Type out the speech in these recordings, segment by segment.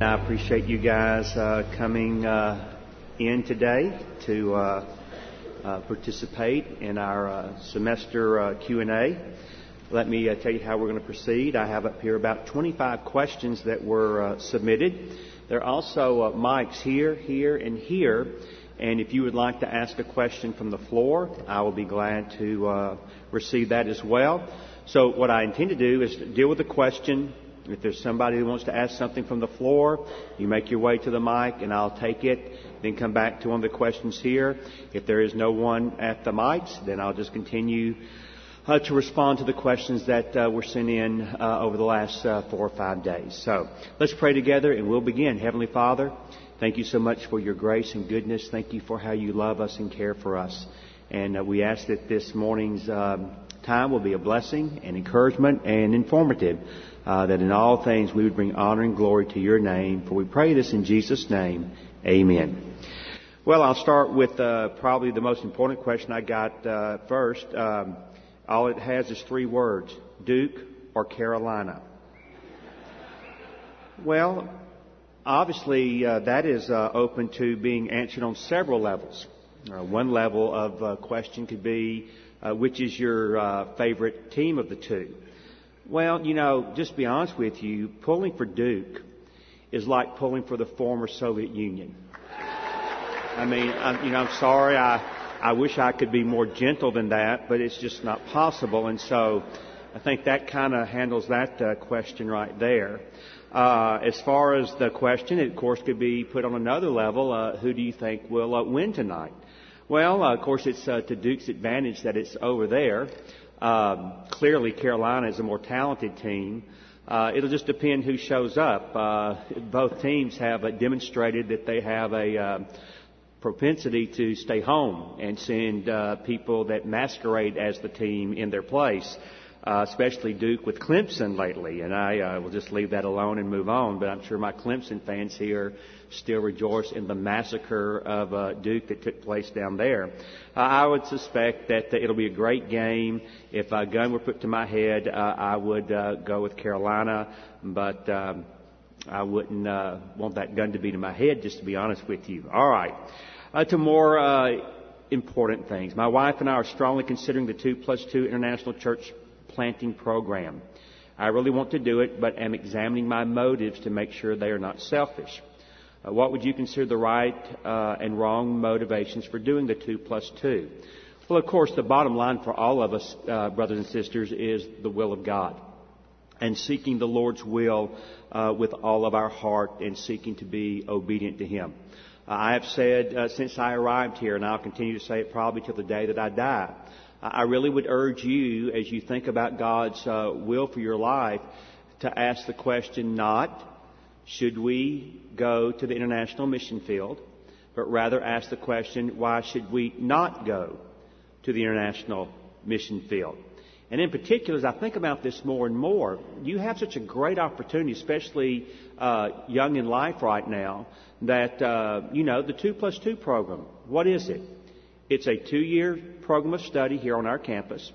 I appreciate you guys uh, coming uh, in today to uh, uh participate in our uh, semester uh, Q&A. Let me tell you how we're going to proceed. I have up here about 25 questions that were submitted. There are also mics here, here, and here. And if you would like to ask a question from the floor, I will be glad to receive that as well. So what I intend to do is deal with the question if there's somebody who wants to ask something from the floor, you make your way to the mic and I'll take it, then come back to one of the questions here. If there is no one at the mics, then I'll just continue uh, to respond to the questions that uh, were sent in uh, over the last uh, four or five days. So let's pray together and we'll begin. Heavenly Father, thank you so much for your grace and goodness. Thank you for how you love us and care for us. And uh, we ask that this morning's um, time will be a blessing and encouragement and informative uh, that in all things we would bring honor and glory to your name. For we pray this in Jesus' name. Amen. Well, I'll start with uh, probably the most important question I got uh, first. Um, all it has is three words Duke or Carolina. Well, obviously, uh, that is uh, open to being answered on several levels. Uh, one level of question could be which is your favorite team of the two? Well, you know, just be honest with you, pulling for Duke is like pulling for the former Soviet Union. I mean, I'm, you know, I'm sorry. I I wish I could be more gentle than that, but it's just not possible. And so, I think that kind of handles that uh, question right there. Uh, as far as the question, it of course could be put on another level. Uh, who do you think will uh, win tonight? Well, uh, of course, it's uh, to Duke's advantage that it's over there. Um, clearly, Carolina is a more talented team. Uh, it'll just depend who shows up. Uh, both teams have uh, demonstrated that they have a uh, propensity to stay home and send uh, people that masquerade as the team in their place. Uh, especially Duke with Clemson lately, and I uh, will just leave that alone and move on. But I'm sure my Clemson fans here still rejoice in the massacre of uh, Duke that took place down there. Uh, I would suspect that uh, it'll be a great game. If a gun were put to my head, uh, I would uh, go with Carolina, but um, I wouldn't uh, want that gun to be to my head, just to be honest with you. All right, uh, to more uh, important things. My wife and I are strongly considering the two plus two international church planting program. I really want to do it, but am examining my motives to make sure they are not selfish. Uh, what would you consider the right uh, and wrong motivations for doing the two plus two? Well, of course, the bottom line for all of us, uh, brothers and sisters, is the will of God. And seeking the Lord's will uh, with all of our heart and seeking to be obedient to Him. Uh, I have said uh, since I arrived here, and I'll continue to say it probably till the day that I die, I really would urge you, as you think about God's will for your life, to ask the question not, should we go to the international mission field, but rather ask the question, why should we not go to the international mission field? And in particular, as I think about this more and more, you have such a great opportunity, especially uh, young in life right now, that, uh, you know, the 2 plus 2 program, what is it? It's a two year program of study here on our campus,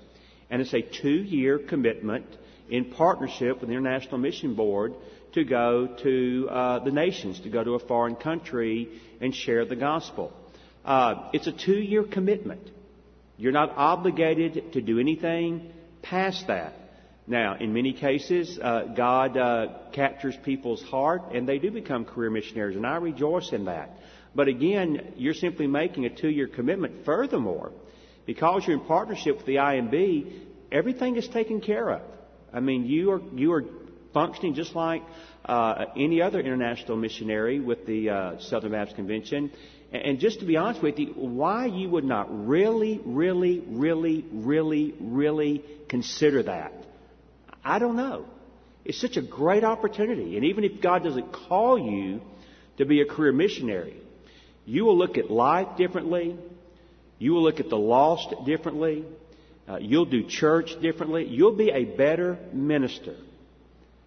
and it's a two year commitment in partnership with the International Mission Board to go to uh, the nations, to go to a foreign country and share the gospel. Uh, it's a two year commitment. You're not obligated to do anything past that. Now, in many cases, uh, God uh, captures people's heart and they do become career missionaries, and I rejoice in that. But again, you're simply making a two year commitment. Furthermore, because you're in partnership with the IMB, everything is taken care of. I mean, you are, you are functioning just like uh, any other international missionary with the uh, Southern Baptist Convention. And just to be honest with you, why you would not really, really, really, really, really consider that, I don't know. It's such a great opportunity. And even if God doesn't call you to be a career missionary, you will look at life differently. You will look at the lost differently. Uh, you'll do church differently. You'll be a better minister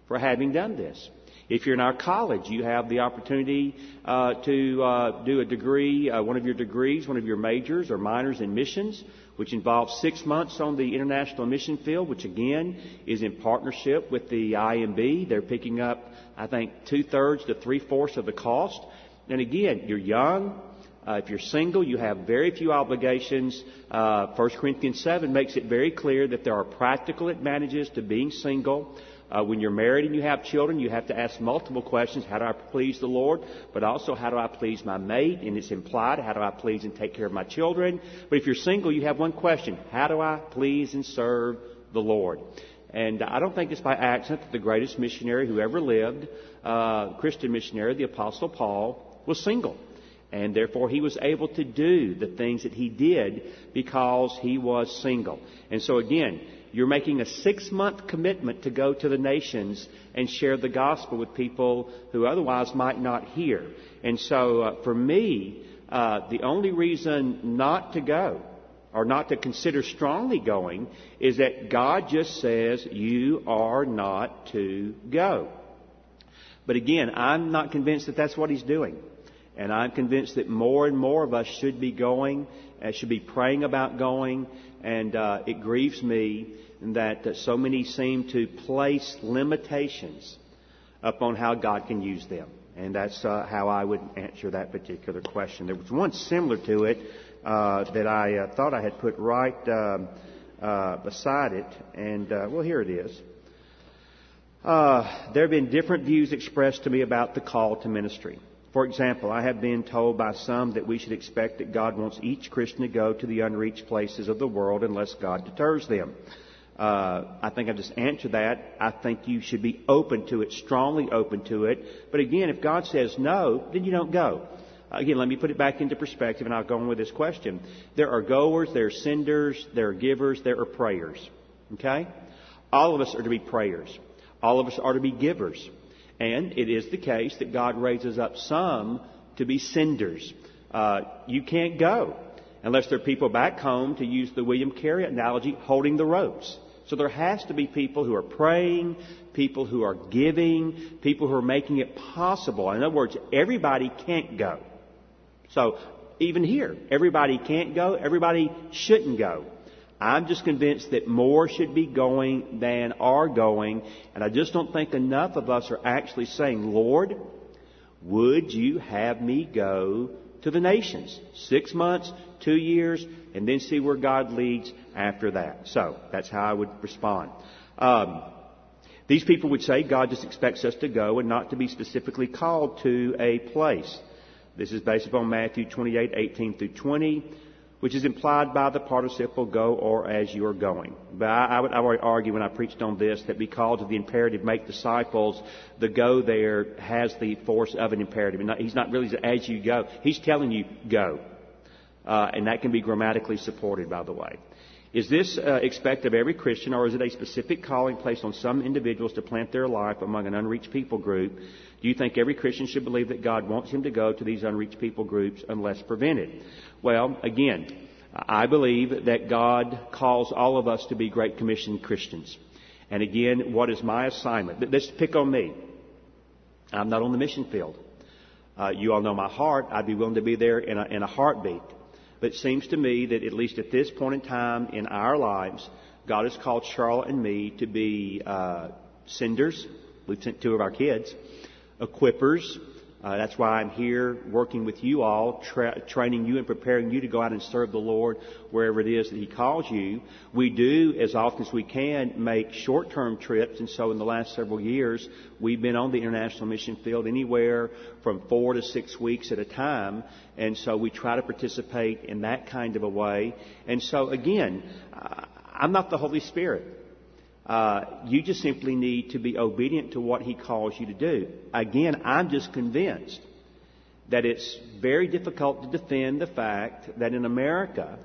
for having done this. If you're in our college, you have the opportunity uh, to uh, do a degree, uh, one of your degrees, one of your majors or minors in missions, which involves six months on the international mission field, which again is in partnership with the IMB. They're picking up, I think, two thirds to three fourths of the cost. And again, you're young. Uh, if you're single, you have very few obligations. Uh, 1 Corinthians 7 makes it very clear that there are practical advantages to being single. Uh, when you're married and you have children, you have to ask multiple questions. How do I please the Lord? But also, how do I please my mate? And it's implied, how do I please and take care of my children? But if you're single, you have one question. How do I please and serve the Lord? And I don't think it's by accident that the greatest missionary who ever lived, uh, Christian missionary, the Apostle Paul, was single. And therefore he was able to do the things that he did because he was single. And so again, you're making a six month commitment to go to the nations and share the gospel with people who otherwise might not hear. And so uh, for me, uh, the only reason not to go or not to consider strongly going is that God just says you are not to go. But again, I'm not convinced that that's what He's doing. And I'm convinced that more and more of us should be going, and should be praying about going, and uh, it grieves me that uh, so many seem to place limitations upon how God can use them. And that's uh, how I would answer that particular question. There was one similar to it uh, that I uh, thought I had put right um, uh, beside it, and uh, well, here it is. there have been different views expressed to me about the call to ministry. For example, I have been told by some that we should expect that God wants each Christian to go to the unreached places of the world unless God deters them. Uh, I think I just answered that. I think you should be open to it, strongly open to it. But again, if God says no, then you don't go. Again, let me put it back into perspective and I'll go on with this question. There are goers, there are senders, there are givers, there are prayers. Okay? All of us are to be prayers. All of us are to be givers. And it is the case that God raises up some to be senders. Uh, you can't go unless there are people back home, to use the William Carey analogy, holding the ropes. So there has to be people who are praying, people who are giving, people who are making it possible. In other words, everybody can't go. So even here, everybody can't go, everybody shouldn't go. I'm just convinced that more should be going than are going, and I just don't think enough of us are actually saying, Lord, would you have me go to the nations? Six months, two years, and then see where God leads after that. So that's how I would respond. Um, these people would say God just expects us to go and not to be specifically called to a place. This is based upon Matthew 28, 18 through 20, which is implied by the participle go or as you are going. But I, I, would, I would argue when I preached on this that because of the imperative make disciples, the go there has the force of an imperative. And he's not really as you go. He's telling you go. Uh, and that can be grammatically supported, by the way. Is this uh, expected of every Christian, or is it a specific calling placed on some individuals to plant their life among an unreached people group? Do you think every Christian should believe that God wants him to go to these unreached people groups unless prevented? Well, again, I believe that God calls all of us to be Great Commission Christians. And again, what is my assignment? Let's pick on me. I'm not on the mission field. Uh, you all know my heart. I'd be willing to be there in a, in a heartbeat. But it seems to me that at least at this point in time in our lives, God has called Charlotte and me to be uh, senders. We've sent two of our kids, equippers. Uh, that's why I'm here working with you all, tra- training you and preparing you to go out and serve the Lord wherever it is that He calls you. We do, as often as we can, make short-term trips, and so in the last several years, we've been on the international mission field anywhere from four to six weeks at a time, and so we try to participate in that kind of a way. And so again, I'm not the Holy Spirit. Uh, you just simply need to be obedient to what He calls you to do. Again, I'm just convinced that it's very difficult to defend the fact that in America,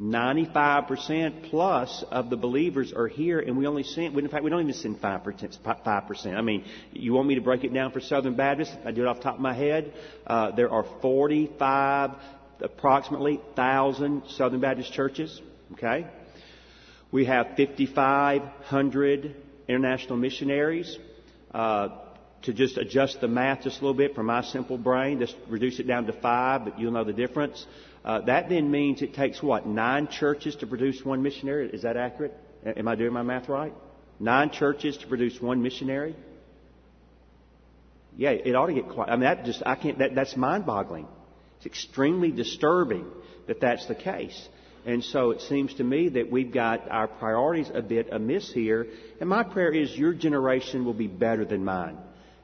95% plus of the believers are here, and we only send, in fact, we don't even send 5%. 5%. I mean, you want me to break it down for Southern Baptists? I do it off the top of my head. Uh, there are 45, approximately, thousand Southern Baptist churches. Okay? We have 5,500 international missionaries. Uh, to just adjust the math just a little bit for my simple brain, just reduce it down to five, but you'll know the difference. Uh, that then means it takes what? Nine churches to produce one missionary? Is that accurate? Am I doing my math right? Nine churches to produce one missionary? Yeah, it ought to get quite, I mean, that just, I can't, that, that's mind boggling. It's extremely disturbing that that's the case. And so it seems to me that we've got our priorities a bit amiss here. And my prayer is your generation will be better than mine.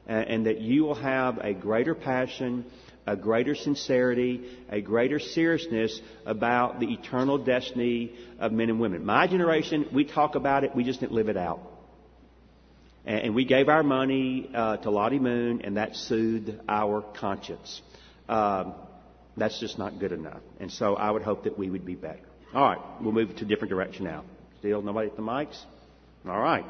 And that you will have a greater passion, a greater sincerity, a greater seriousness about the eternal destiny of men and women. My generation, we talk about it, we just didn't live it out. And we gave our money uh, to Lottie Moon, and that soothed our conscience. Um, that's just not good enough. And so I would hope that we would be better. All right, we'll move to a different direction now. Still nobody at the mics? All right.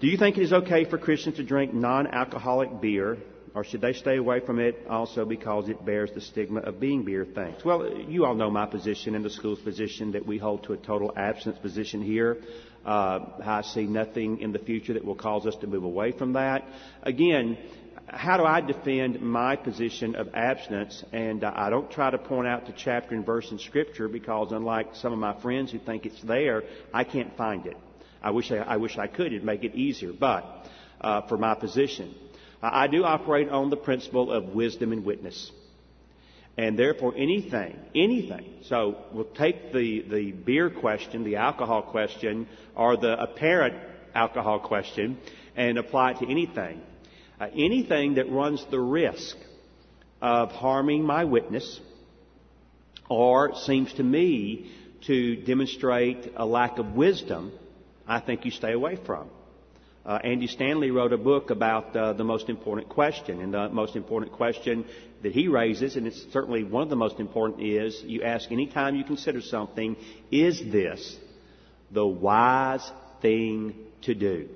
Do you think it is okay for Christians to drink non-alcoholic beer, or should they stay away from it also because it bears the stigma of being beer thanks? Well, you all know my position and the school's position that we hold to a total abstinence position here. Uh, I see nothing in the future that will cause us to move away from that. Again, how do I defend my position of abstinence? And uh, I don't try to point out the chapter and verse in Scripture because, unlike some of my friends who think it's there, I can't find it. I wish I, I wish I could. It'd make it easier. But uh, for my position, I do operate on the principle of wisdom and witness. And therefore, anything, anything. So we'll take the, the beer question, the alcohol question, or the apparent alcohol question, and apply it to anything. Uh, anything that runs the risk of harming my witness or seems to me to demonstrate a lack of wisdom, I think you stay away from. Uh, Andy Stanley wrote a book about uh, the most important question, and the most important question that he raises, and it's certainly one of the most important, is you ask any time you consider something, is this the wise thing to do?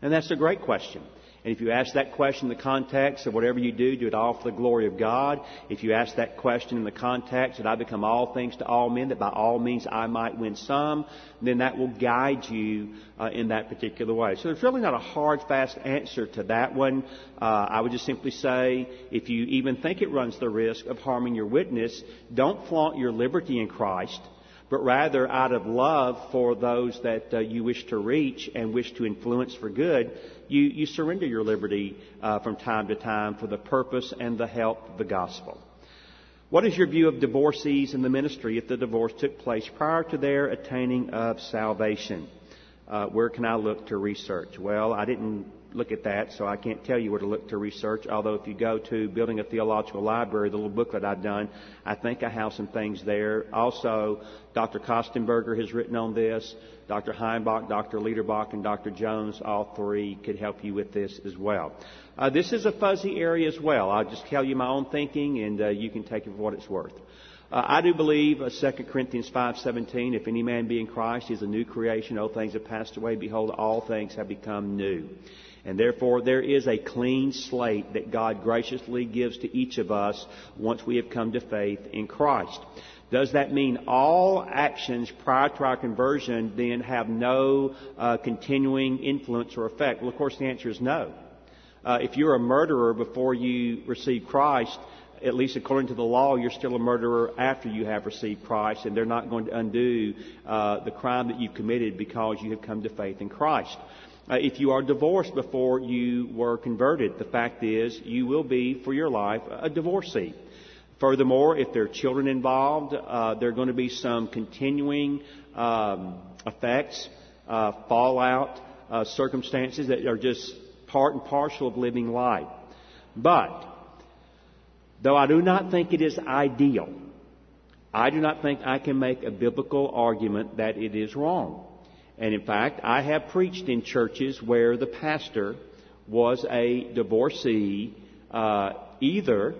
And that's a great question. And if you ask that question in the context of whatever you do, do it all for the glory of God. If you ask that question in the context that I become all things to all men, that by all means I might win some, then that will guide you uh, in that particular way. So there's really not a hard, fast answer to that one. Uh, I would just simply say, if you even think it runs the risk of harming your witness, don't flaunt your liberty in Christ but rather out of love for those that uh, you wish to reach and wish to influence for good, you, you surrender your liberty uh, from time to time for the purpose and the help of the gospel. What is your view of divorcees in the ministry if the divorce took place prior to their attaining of salvation? Uh, where can I look to research? Well, I didn't look at that, so I can't tell you where to look to research. Although if you go to Building a Theological Library, the little booklet I've done, I think I have some things there. Also, Dr. Kostenberger has written on this. Dr. Heimbach, Dr. Liederbach, and Dr. Jones, all three could help you with this as well. Uh, this is a fuzzy area as well. I'll just tell you my own thinking, and uh, you can take it for what it's worth. Uh, I do believe uh, 2 Corinthians 5:17, if any man be in Christ, he is a new creation. Old things have passed away; behold, all things have become new. And therefore, there is a clean slate that God graciously gives to each of us once we have come to faith in Christ. Does that mean all actions prior to our conversion then have no uh, continuing influence or effect? Well, of course, the answer is no. Uh, if you're a murderer before you receive Christ, at least according to the law, you're still a murderer after you have received Christ, and they're not going to undo uh, the crime that you've committed because you have come to faith in Christ. Uh, if you are divorced before you were converted, the fact is you will be for your life a divorcee. Furthermore, if there are children involved, uh, there are going to be some continuing um, effects, uh, fallout, uh, circumstances that are just part and parcel of living life. But, though I do not think it is ideal, I do not think I can make a biblical argument that it is wrong. And in fact, I have preached in churches where the pastor was a divorcee, uh, either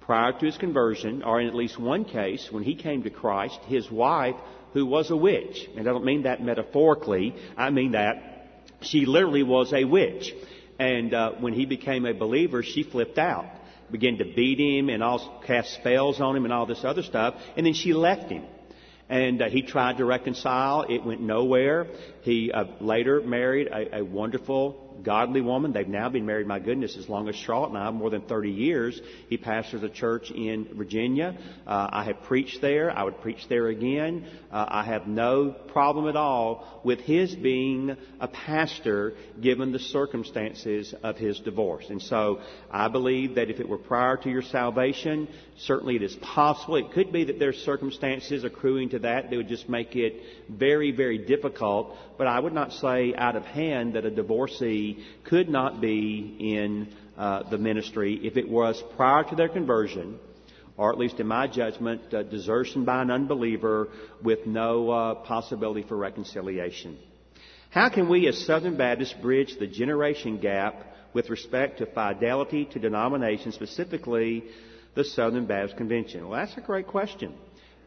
prior to his conversion, or in at least one case, when he came to Christ, his wife, who was a witch, and I don't mean that metaphorically, I mean that she literally was a witch. And uh, when he became a believer, she flipped out, began to beat him and all cast spells on him and all this other stuff, and then she left him. And uh, he tried to reconcile. It went nowhere. He uh, later married a, a wonderful godly woman. They've now been married, my goodness, as long as Charlotte and I, more than 30 years. He pastors a church in Virginia. Uh, I have preached there. I would preach there again. Uh, I have no problem at all with his being a pastor given the circumstances of his divorce. And so I believe that if it were prior to your salvation, certainly it is possible. It could be that there's circumstances accruing to that that would just make it very, very difficult. But I would not say out of hand that a divorcee could not be in uh, the ministry if it was prior to their conversion, or at least in my judgment, uh, desertion by an unbeliever with no uh, possibility for reconciliation. How can we as Southern Baptists bridge the generation gap with respect to fidelity to denomination, specifically the Southern Baptist Convention? Well, that's a great question.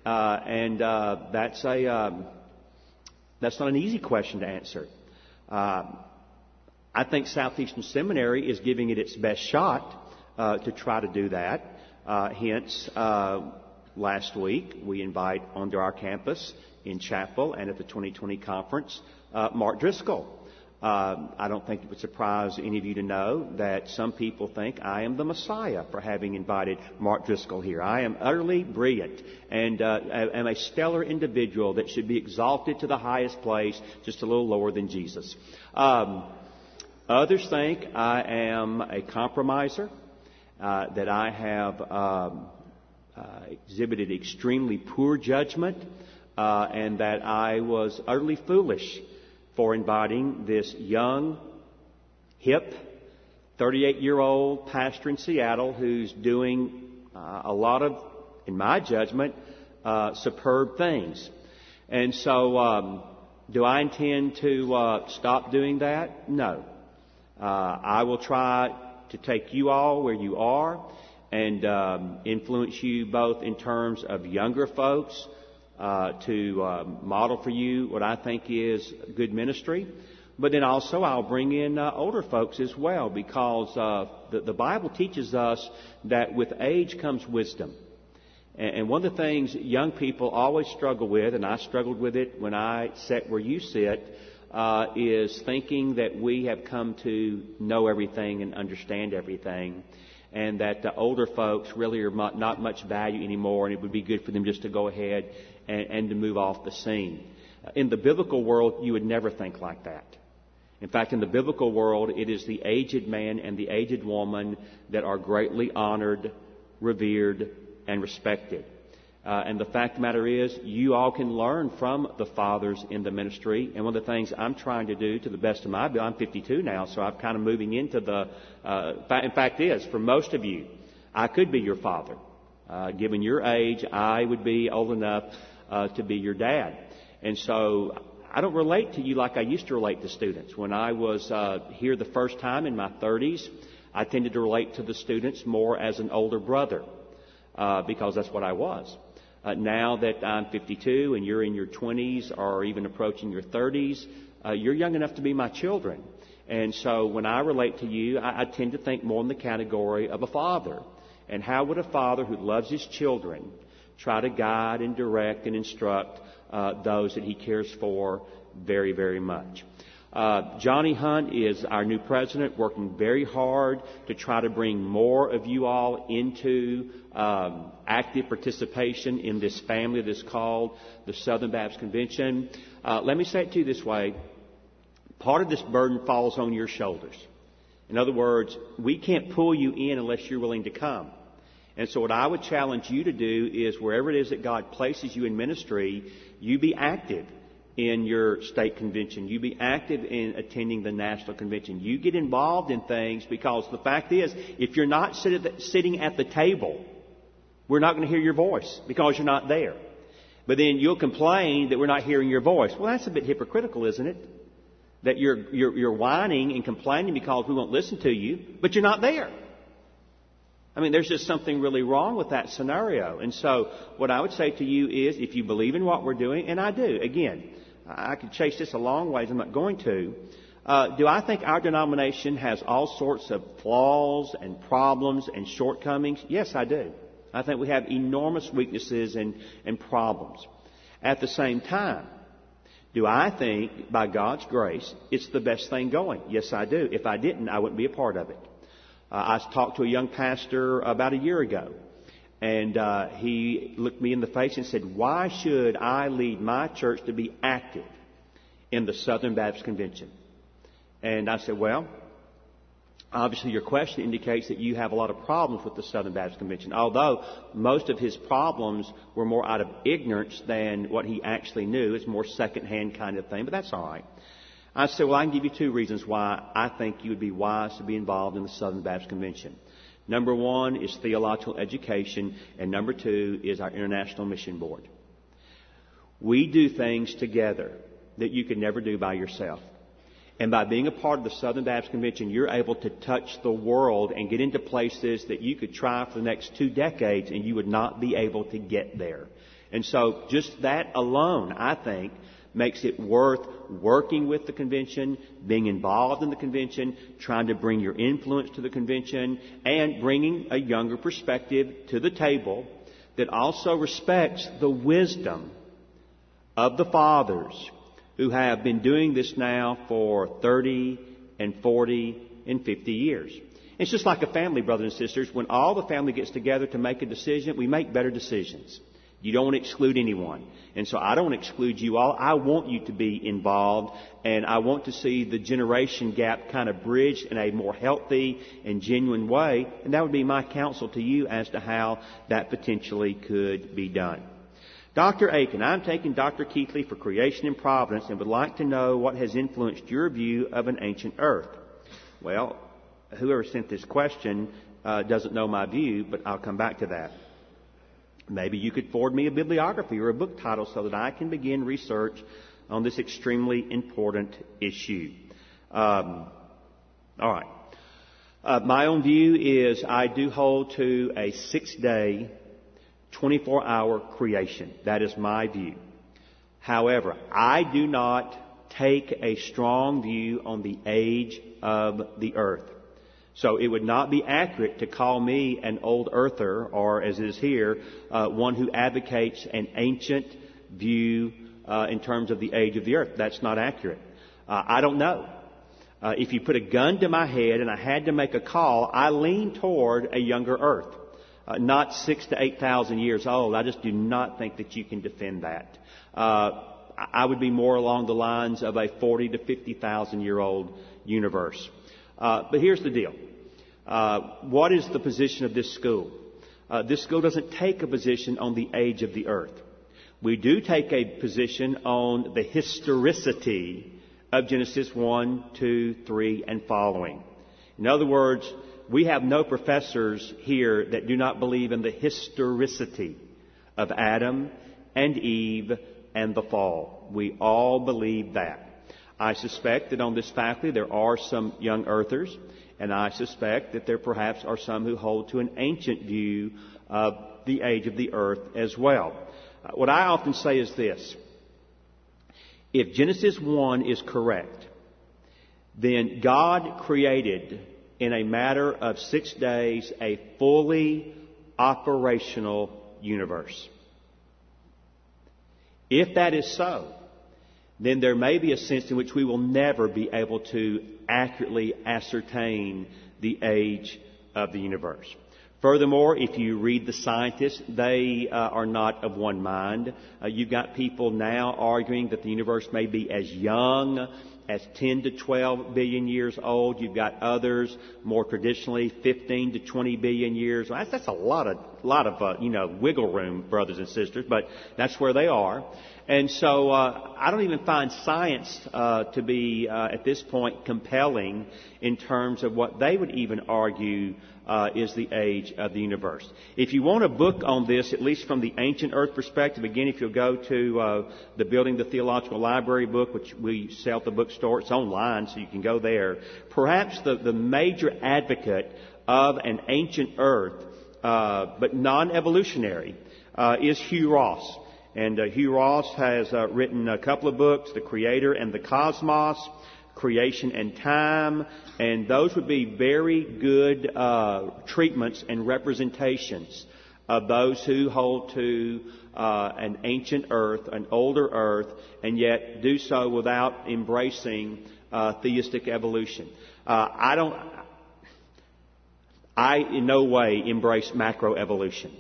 Uh, and uh, that's a um, that's not an easy question to answer. Uh, I think Southeastern Seminary is giving it its best shot uh, to try to do that. Uh, hence, uh, last week we invite onto our campus in chapel and at the 2020 conference uh, Mark Driscoll. Uh, I don't think it would surprise any of you to know that some people think I am the Messiah for having invited Mark Driscoll here. I am utterly brilliant and uh, am a stellar individual that should be exalted to the highest place, just a little lower than Jesus. Um, Others think I am a compromiser, uh, that I have um, uh, exhibited extremely poor judgment, uh, and that I was utterly foolish for inviting this young, hip, 38 year old pastor in Seattle who's doing uh, a lot of, in my judgment, uh, superb things. And so, um, do I intend to uh, stop doing that? No. Uh, I will try to take you all where you are and um, influence you both in terms of younger folks uh, to uh, model for you what I think is good ministry. But then also I'll bring in uh, older folks as well because uh, the, the Bible teaches us that with age comes wisdom. And, and one of the things young people always struggle with, and I struggled with it when I sat where you sit, uh, is thinking that we have come to know everything and understand everything, and that the older folks really are not much value anymore, and it would be good for them just to go ahead and, and to move off the scene. In the biblical world, you would never think like that. In fact, in the biblical world, it is the aged man and the aged woman that are greatly honored, revered, and respected. Uh, and the fact of the matter is, you all can learn from the fathers in the ministry. And one of the things I'm trying to do, to the best of my ability, I'm 52 now, so I'm kind of moving into the. Uh, in fact, is for most of you, I could be your father. Uh, given your age, I would be old enough uh, to be your dad. And so I don't relate to you like I used to relate to students. When I was uh, here the first time in my 30s, I tended to relate to the students more as an older brother uh, because that's what I was. Uh, now that I'm 52 and you're in your 20s or even approaching your 30s, uh, you're young enough to be my children. And so when I relate to you, I, I tend to think more in the category of a father. And how would a father who loves his children try to guide and direct and instruct uh, those that he cares for very, very much? Uh, Johnny Hunt is our new president, working very hard to try to bring more of you all into um, active participation in this family that's called the Southern Baptist Convention. Uh, let me say it to you this way: part of this burden falls on your shoulders. In other words, we can't pull you in unless you're willing to come. And so, what I would challenge you to do is, wherever it is that God places you in ministry, you be active in your state convention. You be active in attending the national convention. You get involved in things because the fact is, if you're not sitting at the table, we're not going to hear your voice because you're not there. But then you'll complain that we're not hearing your voice. Well, that's a bit hypocritical, isn't it? That you're, you're, you're whining and complaining because we won't listen to you, but you're not there. I mean, there's just something really wrong with that scenario. And so, what I would say to you is, if you believe in what we're doing, and I do, again, I could chase this a long ways, I'm not going to. Uh, do I think our denomination has all sorts of flaws and problems and shortcomings? Yes, I do. I think we have enormous weaknesses and, and problems. At the same time, do I think, by God's grace, it's the best thing going? Yes, I do. If I didn't, I wouldn't be a part of it. Uh, I talked to a young pastor about a year ago, and uh, he looked me in the face and said, Why should I lead my church to be active in the Southern Baptist Convention? And I said, Well, obviously your question indicates that you have a lot of problems with the Southern Baptist Convention, although most of his problems were more out of ignorance than what he actually knew. It's more secondhand kind of thing, but that's all right. I said, well, I can give you two reasons why I think you would be wise to be involved in the Southern Baptist Convention. Number one is theological education, and number two is our International Mission Board. We do things together that you could never do by yourself. And by being a part of the Southern Baptist Convention, you're able to touch the world and get into places that you could try for the next two decades and you would not be able to get there. And so just that alone, I think, makes it worth working with the convention, being involved in the convention, trying to bring your influence to the convention, and bringing a younger perspective to the table that also respects the wisdom of the fathers who have been doing this now for 30 and 40 and 50 years. It's just like a family, brothers and sisters. When all the family gets together to make a decision, we make better decisions. You don't exclude anyone. And so I don't exclude you all. I want you to be involved and I want to see the generation gap kind of bridged in a more healthy and genuine way. And that would be my counsel to you as to how that potentially could be done. Dr. Akin, I'm taking Dr. Keathley for creation and providence and would like to know what has influenced your view of an ancient earth. Well, whoever sent this question uh, doesn't know my view, but I'll come back to that. Maybe you could forward me a bibliography or a book title so that I can begin research on this extremely important issue. Um, all right. Uh, my own view is I do hold to a six day, 24 hour creation. That is my view. However, I do not take a strong view on the age of the earth. So it would not be accurate to call me an old earther, or as is here, uh, one who advocates an ancient view uh, in terms of the age of the earth. That's not accurate. Uh, I don't know. Uh, if you put a gun to my head and I had to make a call, I lean toward a younger earth. Uh, not six to eight thousand years old. I just do not think that you can defend that. Uh, I would be more along the lines of a forty to fifty thousand year old universe. Uh, but here's the deal. Uh, what is the position of this school? Uh, this school doesn't take a position on the age of the earth. We do take a position on the historicity of Genesis 1, 2, 3, and following. In other words, we have no professors here that do not believe in the historicity of Adam and Eve and the fall. We all believe that. I suspect that on this faculty there are some young earthers, and I suspect that there perhaps are some who hold to an ancient view of the age of the earth as well. Uh, what I often say is this. If Genesis 1 is correct, then God created in a matter of six days a fully operational universe. If that is so, then there may be a sense in which we will never be able to accurately ascertain the age of the universe. Furthermore, if you read the scientists, they uh, are not of one mind. Uh, you've got people now arguing that the universe may be as young as 10 to 12 billion years old. You've got others more traditionally 15 to 20 billion years. That's, that's a lot of, lot of, uh, you know, wiggle room, brothers and sisters, but that's where they are. And so uh, I don't even find science uh, to be uh, at this point compelling in terms of what they would even argue uh, is the age of the universe. If you want a book on this, at least from the ancient Earth perspective, again, if you'll go to uh, the Building the Theological Library book, which we sell at the bookstore, it's online, so you can go there. Perhaps the, the major advocate of an ancient earth, but non-evolutionary, uh, is Hugh Ross. And uh, Hugh Ross has uh, written a couple of books, The Creator and the Cosmos, Creation and Time, and those would be very good uh, treatments and representations of those who hold to uh, an ancient earth, an older earth, and yet do so without embracing uh, theistic evolution. Uh, I don't. I in no way embrace macroevolution.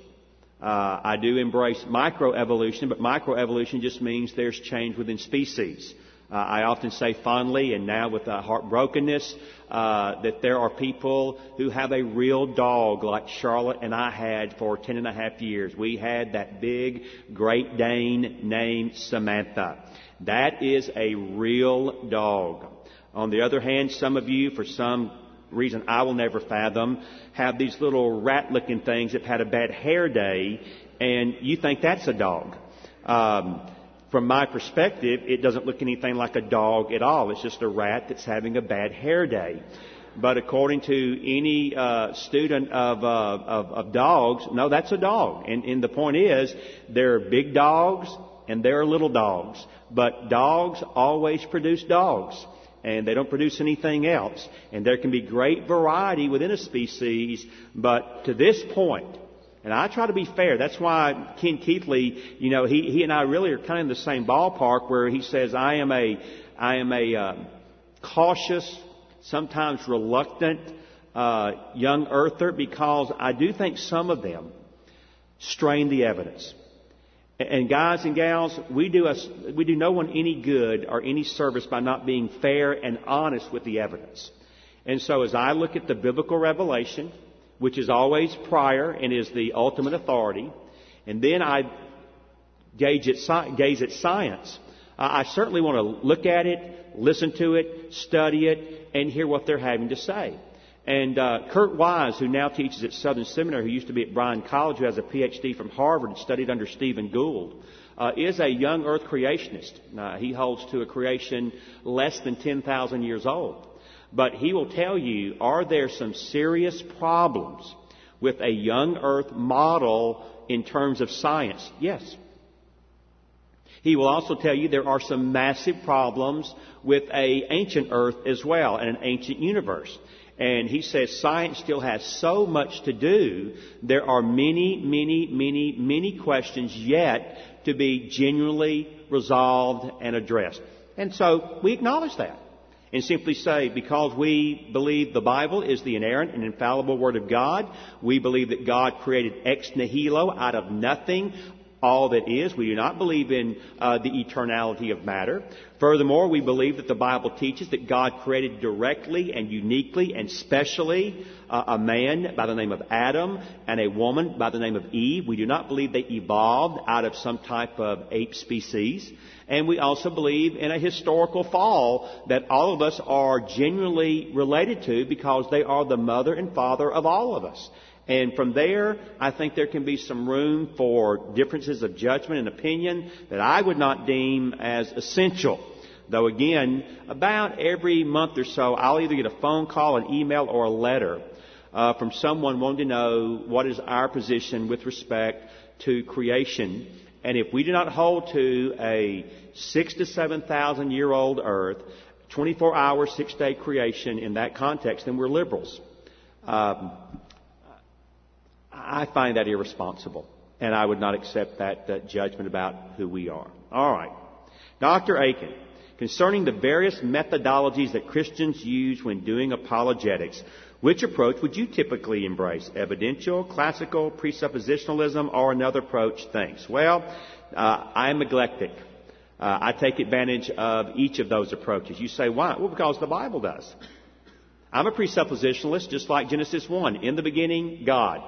Uh, I do embrace microevolution, but microevolution just means there's change within species. Uh, I often say fondly, and now with uh, heartbrokenness, uh, that there are people who have a real dog like Charlotte and I had for ten and a half years. We had that big Great Dane named Samantha. That is a real dog. On the other hand, some of you, for some reason I will never fathom, have these little rat looking things that had a bad hair day, and you think that's a dog. Um, from my perspective, it doesn't look anything like a dog at all. It's just a rat that's having a bad hair day. But according to any uh, student of, uh, of, of dogs, no, that's a dog. And, and the point is, there are big dogs and there are little dogs. But dogs always produce dogs and they don't produce anything else. And there can be great variety within a species, but to this point, and I try to be fair. That's why Ken Keathley, you know, he, he and I really are kind of in the same ballpark where he says, I am a, I am a uh, cautious, sometimes reluctant uh, young earther because I do think some of them strain the evidence. And guys and gals, we do us, we do no one any good or any service by not being fair and honest with the evidence. And so as I look at the biblical revelation, which is always prior and is the ultimate authority, and then I gauge at, gaze at science. I certainly want to look at it, listen to it, study it, and hear what they're having to say. And uh, Kurt Wise, who now teaches at Southern Seminary, who used to be at Bryan College, who has a PhD from Harvard and studied under Stephen Gould, uh, is a young Earth creationist. Uh, he holds to a creation less than 10,000 years old. But he will tell you, are there some serious problems with a young earth model in terms of science? Yes. He will also tell you there are some massive problems with a ancient earth as well and an ancient universe. And he says science still has so much to do. There are many, many, many, many questions yet to be genuinely resolved and addressed. And so we acknowledge that and simply say, because we believe the Bible is the inerrant and infallible Word of God, we believe that God created ex nihilo out of nothing all that is. We do not believe in uh, the eternality of matter. Furthermore, we believe that the Bible teaches that God created directly and uniquely and specially uh, a man by the name of Adam and a woman by the name of Eve. We do not believe they evolved out of some type of ape species. And we also believe in a historical fall that all of us are genuinely related to because they are the mother and father of all of us. And from there, I think there can be some room for differences of judgment and opinion that I would not deem as essential. Though again, about every month or so, I'll either get a phone call, an email, or a letter uh, from someone wanting to know what is our position with respect to creation. And if we do not hold to a six to seven thousand year old earth, 24 hour, six day creation in that context, then we're liberals. Um, I find that irresponsible, and I would not accept that, that judgment about who we are. All right. Dr. Akin, concerning the various methodologies that Christians use when doing apologetics, which approach would you typically embrace? Evidential, classical, presuppositionalism, or another approach? Thanks. Well, uh, I'm eclectic. Uh, I take advantage of each of those approaches. You say, why? Well, because the Bible does. I'm a presuppositionalist, just like Genesis 1. In the beginning, God.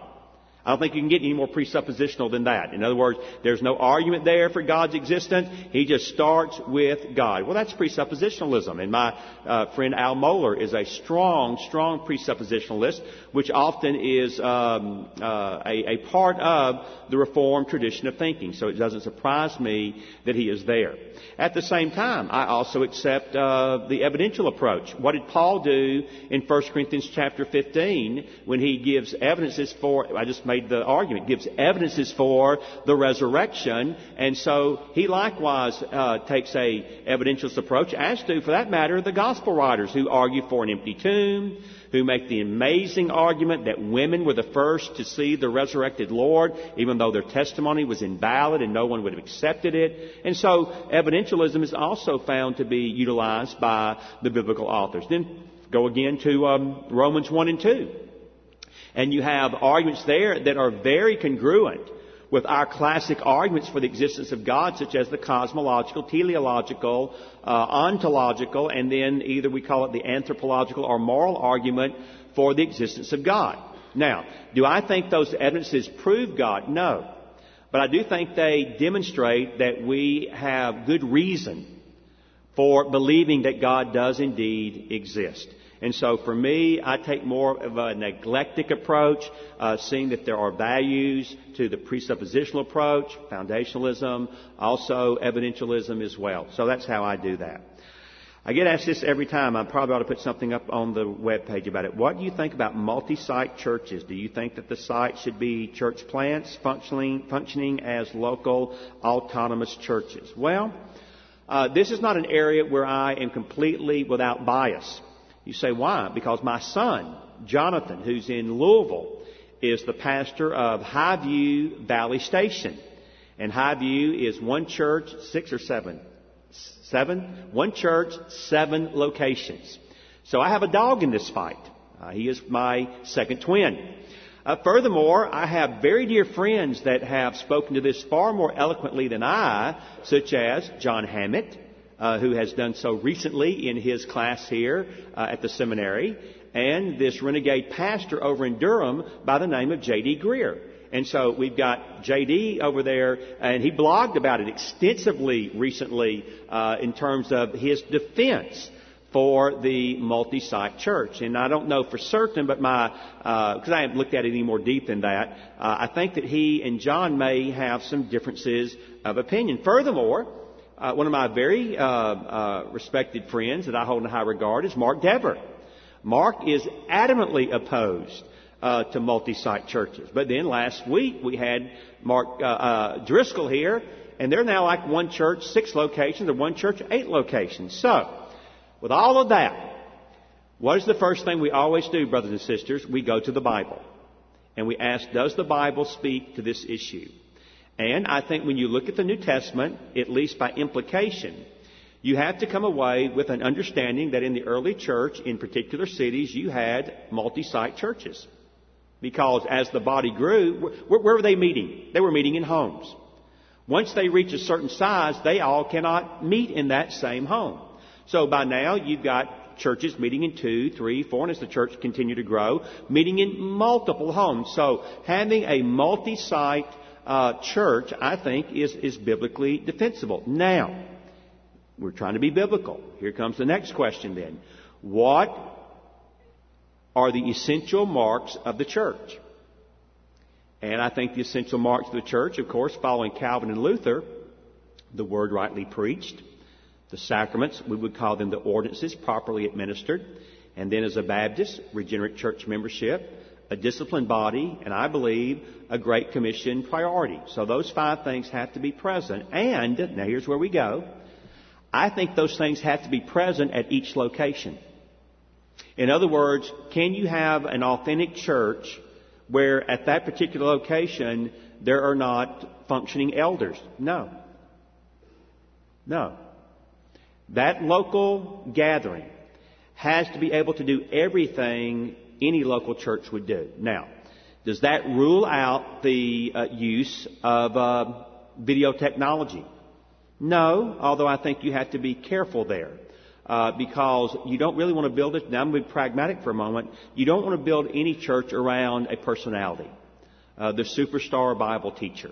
I don't think you can get any more presuppositional than that. In other words, there's no argument there for God's existence. He just starts with God. Well, that's presuppositionalism. And my uh, friend Al Mohler is a strong, strong presuppositionalist, which often is um, uh, a, a part of the Reformed tradition of thinking. So it doesn't surprise me that he is there. At the same time, I also accept uh, the evidential approach. What did Paul do in 1 Corinthians chapter 15 when he gives evidences for, I just made the argument, gives evidences for the resurrection, and so he likewise uh, takes a evidentialist approach, as do, for that matter, the gospel writers who argue for an empty tomb, who make the amazing argument that women were the first to see the resurrected Lord, even though their testimony was invalid and no one would have accepted it. And so evidentialism is also found to be utilized by the biblical authors. Then go again to um, Romans 1 and 2. And you have arguments there that are very congruent with our classic arguments for the existence of God, such as the cosmological, teleological, uh, ontological, and then either we call it the anthropological or moral argument for the existence of God. Now, do I think those evidences prove God? No. But I do think they demonstrate that we have good reason for believing that God does indeed exist. And so for me, I take more of a neglectic approach, uh, seeing that there are values to the presuppositional approach, foundationalism, also evidentialism as well. So that's how I do that. I get asked this every time. I probably ought to put something up on the web page about it. What do you think about multi-site churches? Do you think that the site should be church plants functioning, functioning as local autonomous churches? Well, uh, this is not an area where I am completely without bias. You say, why? Because my son, Jonathan, who's in Louisville, is the pastor of Highview Valley Station. And Highview is one church, six or seven? Seven? One church, seven locations. So I have a dog in this fight. Uh, he is my second twin. Uh, furthermore, I have very dear friends that have spoken to this far more eloquently than I, such as John Hammett, uh, who has done so recently in his class here uh, at the seminary, and this renegade pastor over in Durham by the name of J.D. Greear. And so we've got J.D. over there, and he blogged about it extensively recently uh, in terms of his defense for the multi-site church. And I don't know for certain, but my, because uh, I haven't looked at it any more deep than that, uh, I think that he and John may have some differences of opinion. Furthermore, uh, one of my very uh, uh, respected friends that I hold in high regard is Mark Dever. Mark is adamantly opposed uh, to multi-site churches. But then last week we had Mark uh, uh, Driscoll here, and they're now like one church, six locations, or one church, eight locations. So, with all of that, what is the first thing we always do, brothers and sisters? We go to the Bible. And we ask, does the Bible speak to this issue? And I think when you look at the New Testament, at least by implication, you have to come away with an understanding that in the early church, in particular cities, you had multi-site churches. Because as the body grew, where, where were they meeting? They were meeting in homes. Once they reach a certain size, they all cannot meet in that same home. So by now, you've got churches meeting in two, three, four, and as the church continue to grow, meeting in multiple homes. So having a multi-site uh, church, I think, is, is biblically defensible. Now, we're trying to be biblical. Here comes the next question then. What are the essential marks of the church? And I think the essential marks of the church, of course, following Calvin and Luther, the word rightly preached, the sacraments, we would call them the ordinances properly administered, and then as a Baptist, regenerate church membership, a disciplined body, and I believe a Great Commission priority. So those five things have to be present. And, now here's where we go. I think those things have to be present at each location. In other words, can you have an authentic church where at that particular location there are not functioning elders? No. No. That local gathering has to be able to do everything any local church would do. Now, does that rule out the uh, use of uh, video technology? No, although I think you have to be careful there. Uh, because you don't really want to build it. Now I'm going to be pragmatic for a moment. You don't want to build any church around a personality. uh, the superstar Bible teacher.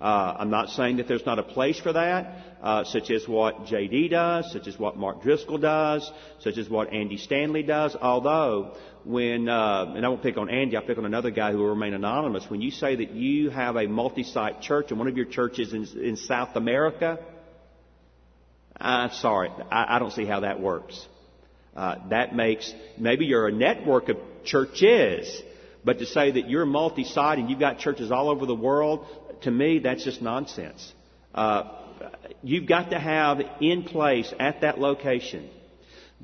Uh, I'm not saying that there's not a place for that, uh, such as what JD does, such as what Mark Driscoll does, such as what Andy Stanley does. Although, when uh, and I won't pick on Andy, I'll pick on another guy who will remain anonymous. When you say that you have a multi-site church and one of your churches in, in South America, I'm sorry, I, I don't see how that works. Uh, that makes maybe you're a network of churches, but to say that you're multi-site and you've got churches all over the world, to me, that's just nonsense. Uh, you've got to have in place at that location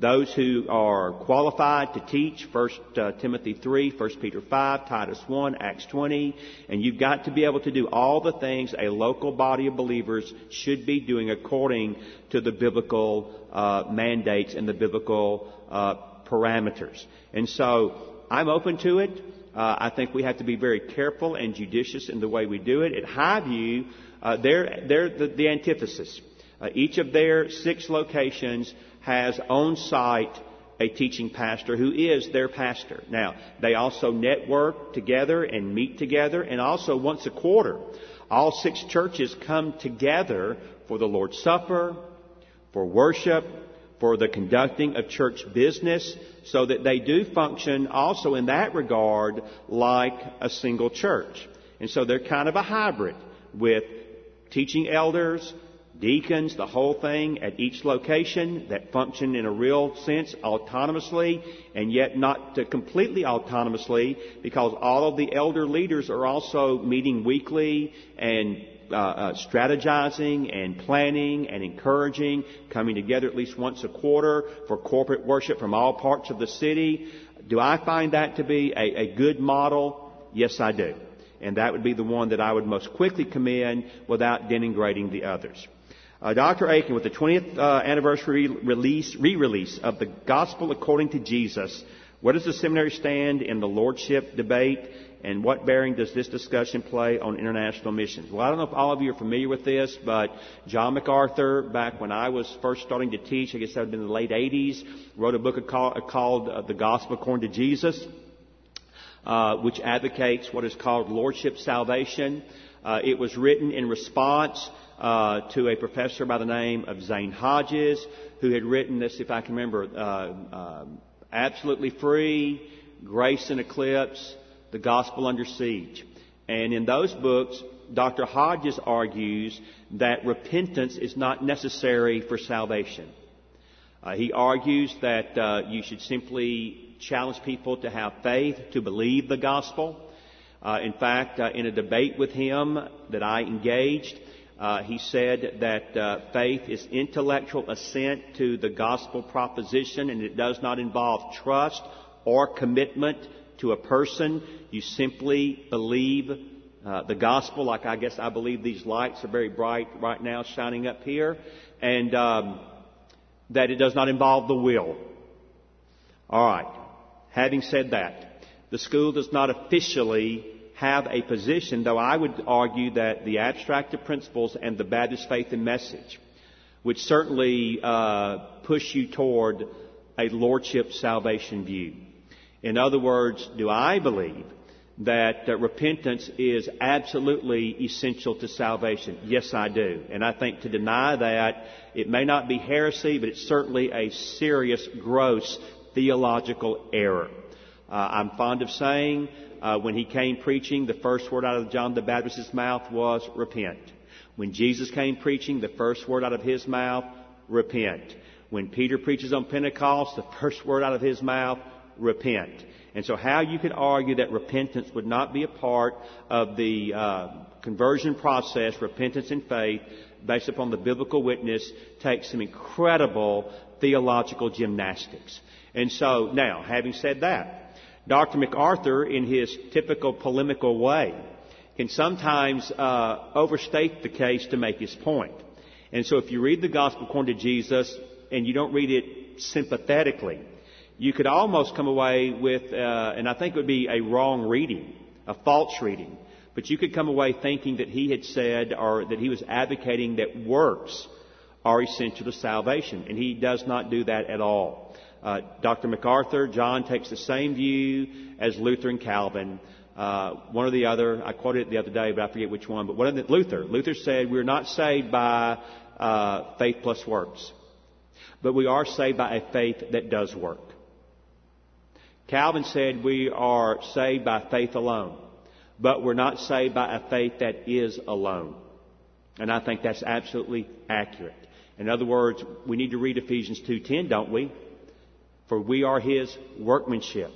those who are qualified to teach 1 uh, Timothy 3, 1 Peter 5, Titus 1, Acts 20, and you've got to be able to do all the things a local body of believers should be doing according to the biblical uh, mandates and the biblical uh, parameters. And so I'm open to it. Uh, I think we have to be very careful and judicious in the way we do it. At Highview, uh, they're, they're the, the antithesis. Uh, each of their six locations has on site a teaching pastor who is their pastor. Now, they also network together and meet together, and also once a quarter, all six churches come together for the Lord's Supper, for worship, for the conducting of church business, so that they do function also in that regard like a single church. And so they're kind of a hybrid with teaching elders, deacons, the whole thing at each location that function in a real sense autonomously and yet not completely autonomously because all of the elder leaders are also meeting weekly and uh, uh, strategizing and planning and encouraging, coming together at least once a quarter for corporate worship from all parts of the city. Do I find that to be a, a good model? Yes, I do. And that would be the one that I would most quickly commend without denigrating the others. Uh, Dr. Akin, with the 20th uh, anniversary release, re-release of the Gospel According to Jesus, where does the seminary stand in the lordship debate, and what bearing does this discussion play on international missions? Well, I don't know if all of you are familiar with this, but John MacArthur, back when I was first starting to teach, I guess that would have been in the late 80s, wrote a book called, uh, The Gospel According to Jesus, uh, which advocates what is called lordship salvation. Uh, it was written in response uh, to a professor by the name of Zane Hodges, who had written this, if I can remember, uh, uh, Absolutely Free, Grace in Eclipse, The Gospel Under Siege. And in those books, Dr. Hodges argues that repentance is not necessary for salvation. Uh, he argues that uh, you should simply challenge people to have faith, to believe the gospel. Uh, in fact, uh, in a debate with him that I engaged, uh, he said that uh, faith is intellectual assent to the gospel proposition and it does not involve trust or commitment to a person. You simply believe uh, the gospel, like I guess I believe these lights are very bright right now shining up here, and um, that it does not involve the will. All right. Having said that, the school does not officially have a position, though I would argue that the Abstract of Principles and the Baptist faith and message would certainly uh, push you toward a lordship salvation view. In other words, do I believe that repentance is absolutely essential to salvation? Yes, I do. And I think to deny that, it may not be heresy, but it's certainly a serious, gross theological error. Uh, I'm fond of saying uh, when he came preaching, the first word out of John the Baptist's mouth was repent. When Jesus came preaching, the first word out of his mouth, repent. When Peter preaches on Pentecost, the first word out of his mouth, repent. And so how you could argue that repentance would not be a part of the uh, conversion process, repentance and faith, based upon the biblical witness, takes some incredible theological gymnastics. And so, now, having said that, Dr. MacArthur, in his typical polemical way, can sometimes uh, overstate the case to make his point. And so if you read the Gospel according to Jesus and you don't read it sympathetically, you could almost come away with, uh, and I think it would be a wrong reading, a false reading, but you could come away thinking that he had said or that he was advocating that works are essential to salvation. And he does not do that at all. Uh, Dr. MacArthur, John takes the same view as Luther and Calvin. Uh, one or the other, I quoted it the other day, but I forget which one, but one of the, Luther. Luther said we're not saved by uh, faith plus works, but we are saved by a faith that does work. Calvin said we are saved by faith alone, but we're not saved by a faith that is alone. And I think that's absolutely accurate. In other words, we need to read Ephesians 2:10, don't we? For we are his workmanship,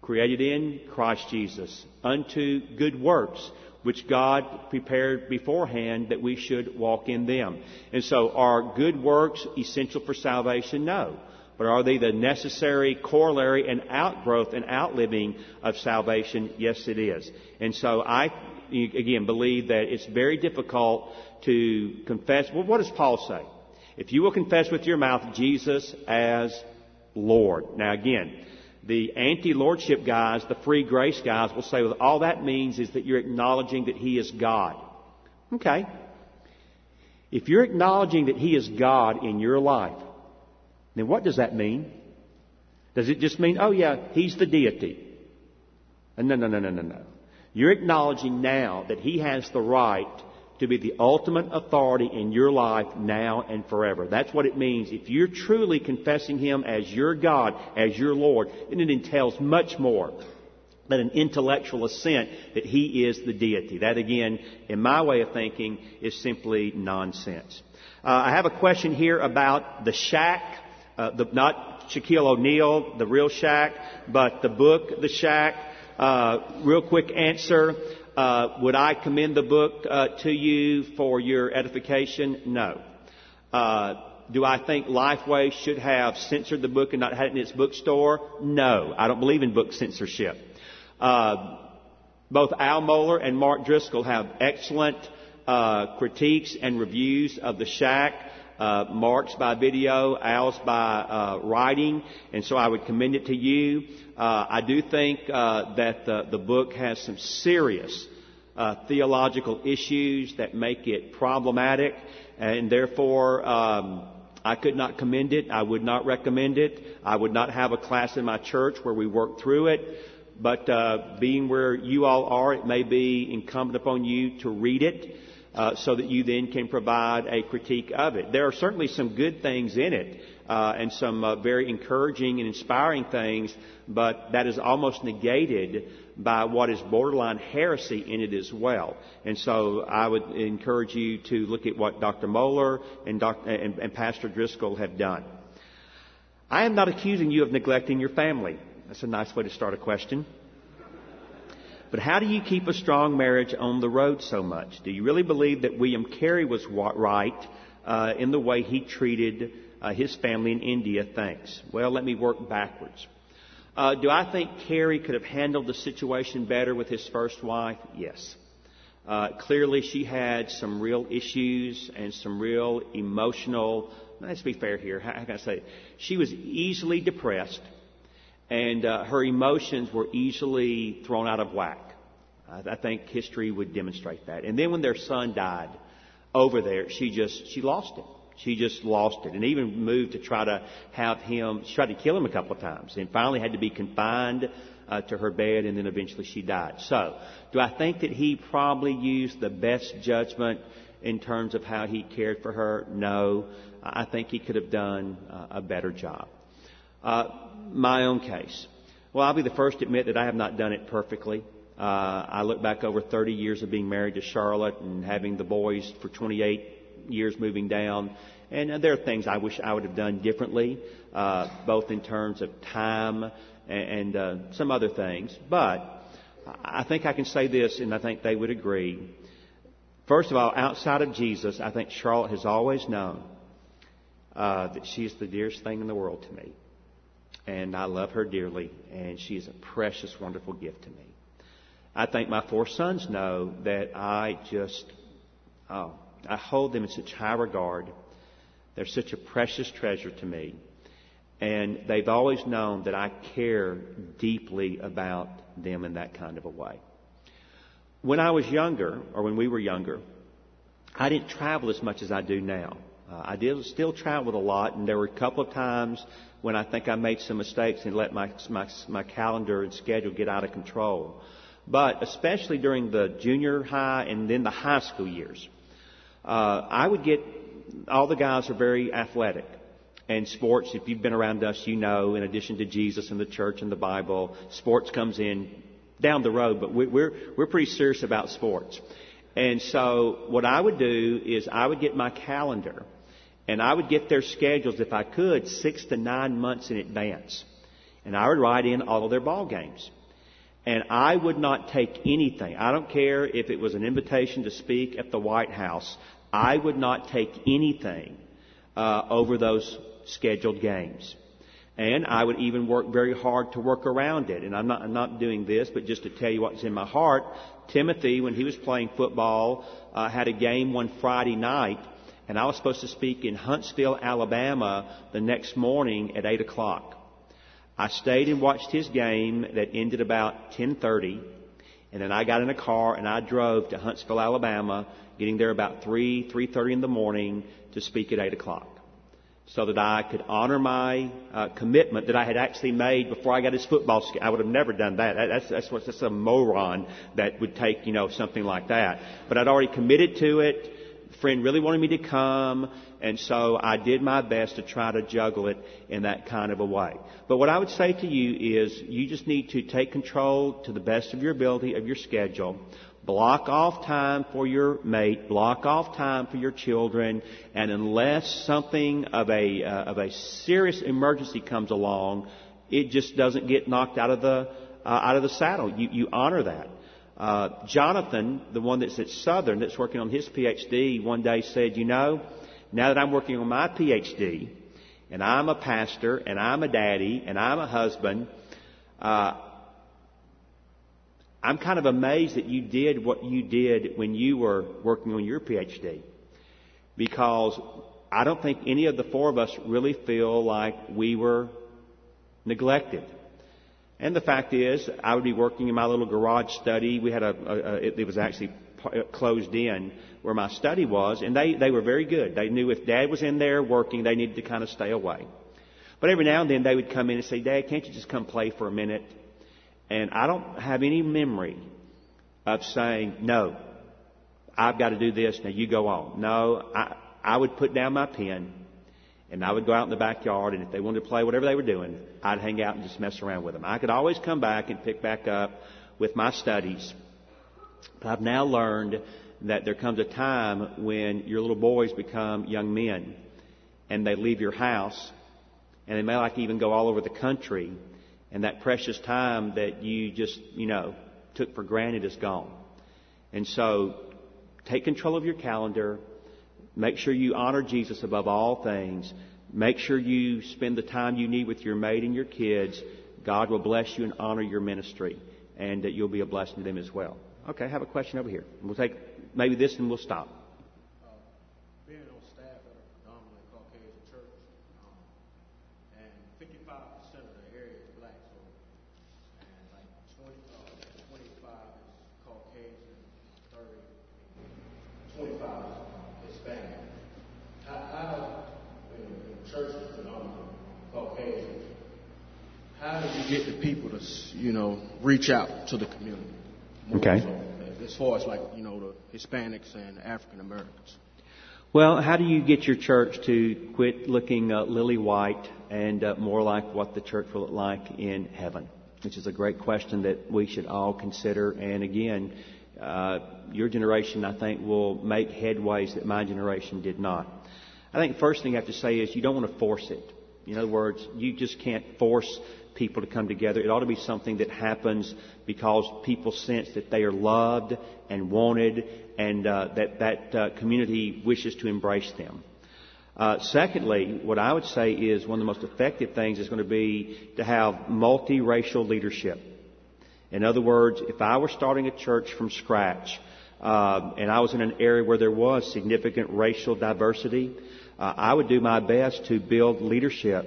created in Christ Jesus unto good works, which God prepared beforehand that we should walk in them. And so are good works essential for salvation? No. But are they the necessary corollary and outgrowth and outliving of salvation? Yes, it is. And so I, again, believe that it's very difficult to confess. Well, what does Paul say? If you will confess with your mouth Jesus as Lord. Now again, the anti-lordship guys, the free grace guys will say, well, all that means is that you're acknowledging that He is God. Okay. If you're acknowledging that He is God in your life, then what does that mean? Does it just mean, oh yeah, he's the deity? Uh, no, no, no, no, no, no. You're acknowledging now that he has the right to be the ultimate authority in your life now and forever. That's what it means. If you're truly confessing him as your God, as your Lord, then it entails much more than an intellectual assent that he is the deity. That again, in my way of thinking, is simply nonsense. Uh, I have a question here about the shack uh, the, not Shaquille O'Neal, the real Shaq, but the book, The Shack. Uh, real quick answer. Uh, would I commend the book uh, to you for your edification? No. Uh, do I think Lifeway should have censored the book and not had it in its bookstore? No. I don't believe in book censorship. Both Al Mohler and Mark Driscoll have excellent critiques and reviews of The Shack uh, Mark's by video, Al's by uh, writing, and so I would commend it to you. Uh, I do think uh, that the, the book has some serious uh, theological issues that make it problematic, and therefore um, I could not commend it. I would not recommend it. I would not have a class in my church where we work through it. But uh, being where you all are, it may be incumbent upon you to read it uh, so that you then can provide a critique of it. There are certainly some good things in it uh, and some uh, very encouraging and inspiring things, but that is almost negated by what is borderline heresy in it as well. And so I would encourage you to look at what Dr. Mohler and, and, and Pastor Driscoll have done. I am not accusing you of neglecting your family. That's a nice way to start a question. But how do you keep a strong marriage on the road so much? Do you really believe that William Carey was right uh, in the way he treated uh, his family in India? Thanks. Well, let me work backwards. Uh, do I think Carey could have handled the situation better with his first wife? Yes. Uh, clearly, she had some real issues and some real emotional. Let's be fair here. How, can I say? It? She was easily depressed and uh, her emotions were easily thrown out of whack. I think history would demonstrate that. And then when their son died over there, she just she lost it. She just lost it, and even moved to try to have him. She tried to kill him a couple of times, and finally had to be confined uh, to her bed, and then eventually she died. So, do I think that he probably used the best judgment in terms of how he cared for her? No, I think he could have done uh, a better job. Uh, my own case. Well, I'll be the first to admit that I have not done it perfectly. Uh, I look back over 30 years of being married to Charlotte and having the boys for 28 years moving down. And uh, there are things I wish I would have done differently, uh, both in terms of time and, and uh, some other things. But I think I can say this, and I think they would agree. First of all, outside of Jesus, I think Charlotte has always known uh, that is the dearest thing in the world to me and I love her dearly, and she is a precious, wonderful gift to me. I think my four sons know that I just, oh, I hold them in such high regard. They're such a precious treasure to me. And they've always known that I care deeply about them in that kind of a way. When I was younger, or when we were younger, I didn't travel as much as I do now. Uh, I did still traveled a lot, and there were a couple of times when I think I made some mistakes and let my my, my calendar and schedule get out of control. But especially during the junior high and then the high school years, uh, I would get all the guys are very athletic. And sports, if you've been around us, you know, in addition to Jesus and the church and the Bible, sports comes in down the road, but we're, we're pretty serious about sports. And so what I would do is I would get my calendar and I would get their schedules, if I could, six to nine months in advance. And I would write in all of their ball games. And I would not take anything. I don't care if it was an invitation to speak at the White House. I would not take anything uh, over those scheduled games. And I would even work very hard to work around it. And I'm not, I'm not doing this, but just to tell you what's in my heart, Timothy, when he was playing football, uh, had a game one Friday night, and I was supposed to speak in Huntsville, Alabama the next morning at 8 o'clock. I stayed and watched his game that ended about 10:30, and then I got in a car and I drove to Huntsville, Alabama, getting there about 3 3:30 in the morning to speak at 8 o'clock, so that I could honor my uh, commitment that I had actually made before I got his football. Sk- I would have never done that. That's that's what's that's a moron that would take you know something like that. But I'd already committed to it friend really wanted me to come, and so I did my best to try to juggle it in that kind of a way. But what I would say to you is you just need to take control to the best of your ability of your schedule. Block off time for your mate, block off time for your children, and unless something of a, uh, of a serious emergency comes along, it just doesn't get knocked out of the, uh, out of the saddle. You, you honor that. Uh, Jonathan, the one that's at Southern, that's working on his PhD, one day said, you know, now that I'm working on my PhD, and I'm a pastor, and I'm a daddy, and I'm a husband, uh, I'm kind of amazed that you did what you did when you were working on your PhD. Because I don't think any of the four of us really feel like we were neglected. And the fact is, I would be working in my little garage study. We had a, a, a it, it was actually uh, closed in where my study was, and they, they were very good. They knew if Dad was in there working, they needed to kind of stay away. But every now and then they would come in and say, Dad, can't you just come play for a minute? And I don't have any memory of saying, no, I've got to do this, now you go on. No, I, I would put down my pen and I would go out in the backyard, and if they wanted to play whatever they were doing, I'd hang out and just mess around with them. I could always come back and pick back up with my studies. But I've now learned that there comes a time when your little boys become young men, and they leave your house, and they may like even go all over the country, and that precious time that you just, you know, took for granted is gone. And so, take control of your calendar Make sure you honor Jesus above all things. Make sure you spend the time you need with your mate and your kids. God will bless you and honor your ministry, and that you'll be a blessing to them as well. Okay, I have a question over here. We'll take maybe this and we'll stop. You know, reach out to the community. Okay. So, as far as like, you know, the Hispanics and African Americans. Well, how do you get your church to quit looking uh, lily white and uh, more like what the church will look like in heaven? Which is a great question that we should all consider. And again, uh, your generation, I think, will make headways that my generation did not. I think the first thing you have to say is you don't want to force it. In other words, you just can't force people to come together. It ought to be something that happens because people sense that they are loved and wanted and uh, that that uh, community wishes to embrace them. Uh, secondly, what I would say is one of the most effective things is going to be to have multiracial leadership. In other words, if I were starting a church from scratch, uh, and I was in an area where there was significant racial diversity, uh, I would do my best to build leadership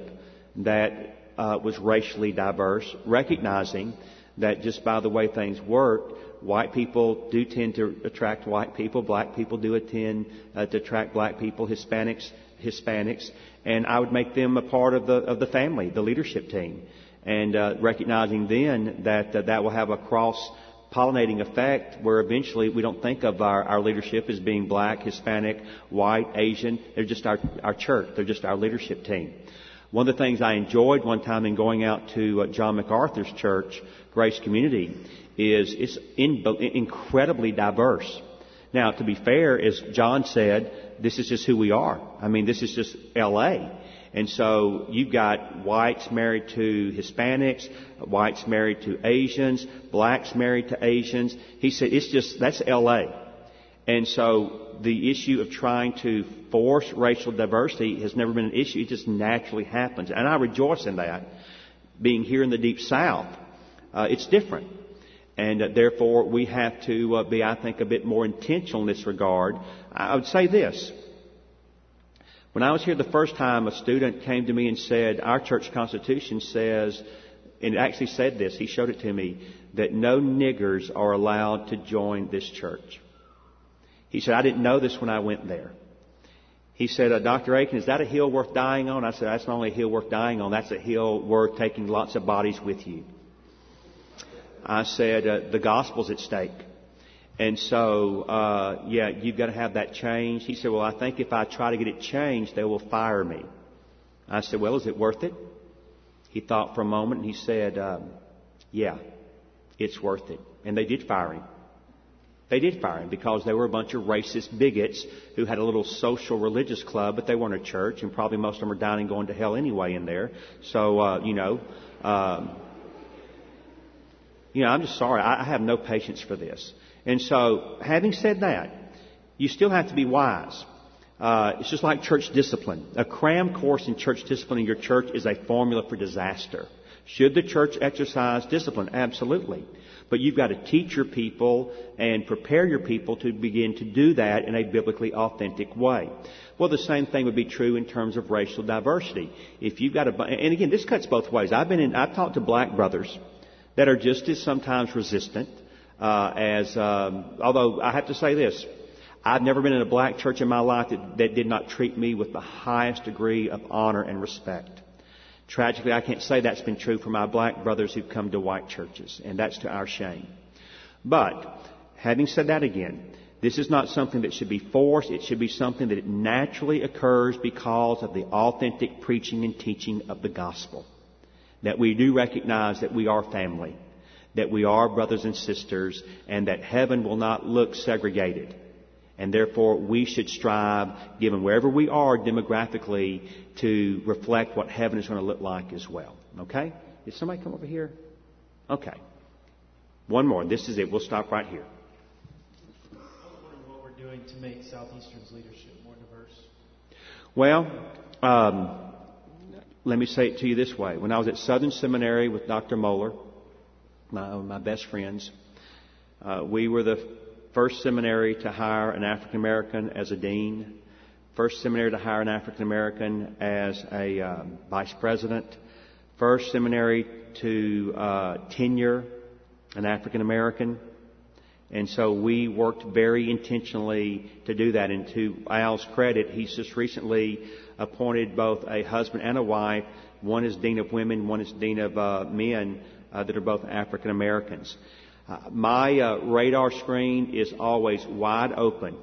that uh, was racially diverse, recognizing that just by the way things work, white people do tend to attract white people, black people do tend uh, to attract black people, Hispanics, Hispanics, and I would make them a part of the of the family, the leadership team, and uh, recognizing then that uh, that will have a cross pollinating effect where eventually we don't think of our, our leadership as being black, Hispanic, white, Asian. They're just our, our church. They're just our leadership team. One of the things I enjoyed one time in going out to uh, John MacArthur's church, Grace Community, is it's in, incredibly diverse. Now, to be fair, as John said, this is just who we are. I mean, this is just LA. And so you've got whites married to Hispanics, whites married to Asians, blacks married to Asians. He said it's just, that's LA. And so the issue of trying to force racial diversity has never been an issue. It just naturally happens. And I rejoice in that. Being here in the deep south, uh, it's different. And uh, therefore we have to uh, be, I think, a bit more intentional in this regard. I would say this. When I was here the first time, a student came to me and said, Our church constitution says, and it actually said this, he showed it to me, that no niggers are allowed to join this church. He said, I didn't know this when I went there. He said, uh, Dr. Akin, is that a hill worth dying on? I said, that's not only a hill worth dying on, that's a hill worth taking lots of bodies with you. I said, uh, the gospel's at stake. And so, uh, yeah, you've got to have that change. He said, well, I think if I try to get it changed, they will fire me. I said, well, is it worth it? He thought for a moment and he said, um, yeah, it's worth it. And they did fire him. They did fire him because they were a bunch of racist bigots who had a little social religious club, but they weren't a church, and probably most of them are dying and going to hell anyway in there. So, uh, you know, um, you know, I'm just sorry. I, I have no patience for this. And so, having said that, you still have to be wise. Uh, it's just like church discipline. A cram course in church discipline in your church is a formula for disaster. Should the church exercise discipline? Absolutely. But you've got to teach your people and prepare your people to begin to do that in a biblically authentic way. Well, the same thing would be true in terms of racial diversity. If you've got a, and again, this cuts both ways. I've been in, I've talked to black brothers that are just as sometimes resistant uh, as, um, although I have to say this, I've never been in a black church in my life that, that did not treat me with the highest degree of honor and respect. Tragically, I can't say that's been true for my black brothers who've come to white churches, and that's to our shame. But, having said that again, this is not something that should be forced. It should be something that naturally occurs because of the authentic preaching and teaching of the gospel. That we do recognize that we are family that we are brothers and sisters and that heaven will not look segregated. And therefore, we should strive, given wherever we are demographically, to reflect what heaven is going to look like as well. Okay? Did somebody come over here? Okay. One more. This is it. We'll stop right here. what we're doing to make Southeastern's leadership more diverse. Well, um, let me say it to you this way. When I was at Southern Seminary with Dr. Mohler, my, my best friends. Uh, we were the first seminary to hire an African American as a dean, first seminary to hire an African American as a uh, vice president, first seminary to uh, tenure an African American. And so we worked very intentionally to do that. And to Al's credit, he's just recently appointed both a husband and a wife. One is dean of women, one is dean of uh, men uh, that are both African Americans. Uh, my uh, radar screen is always wide open,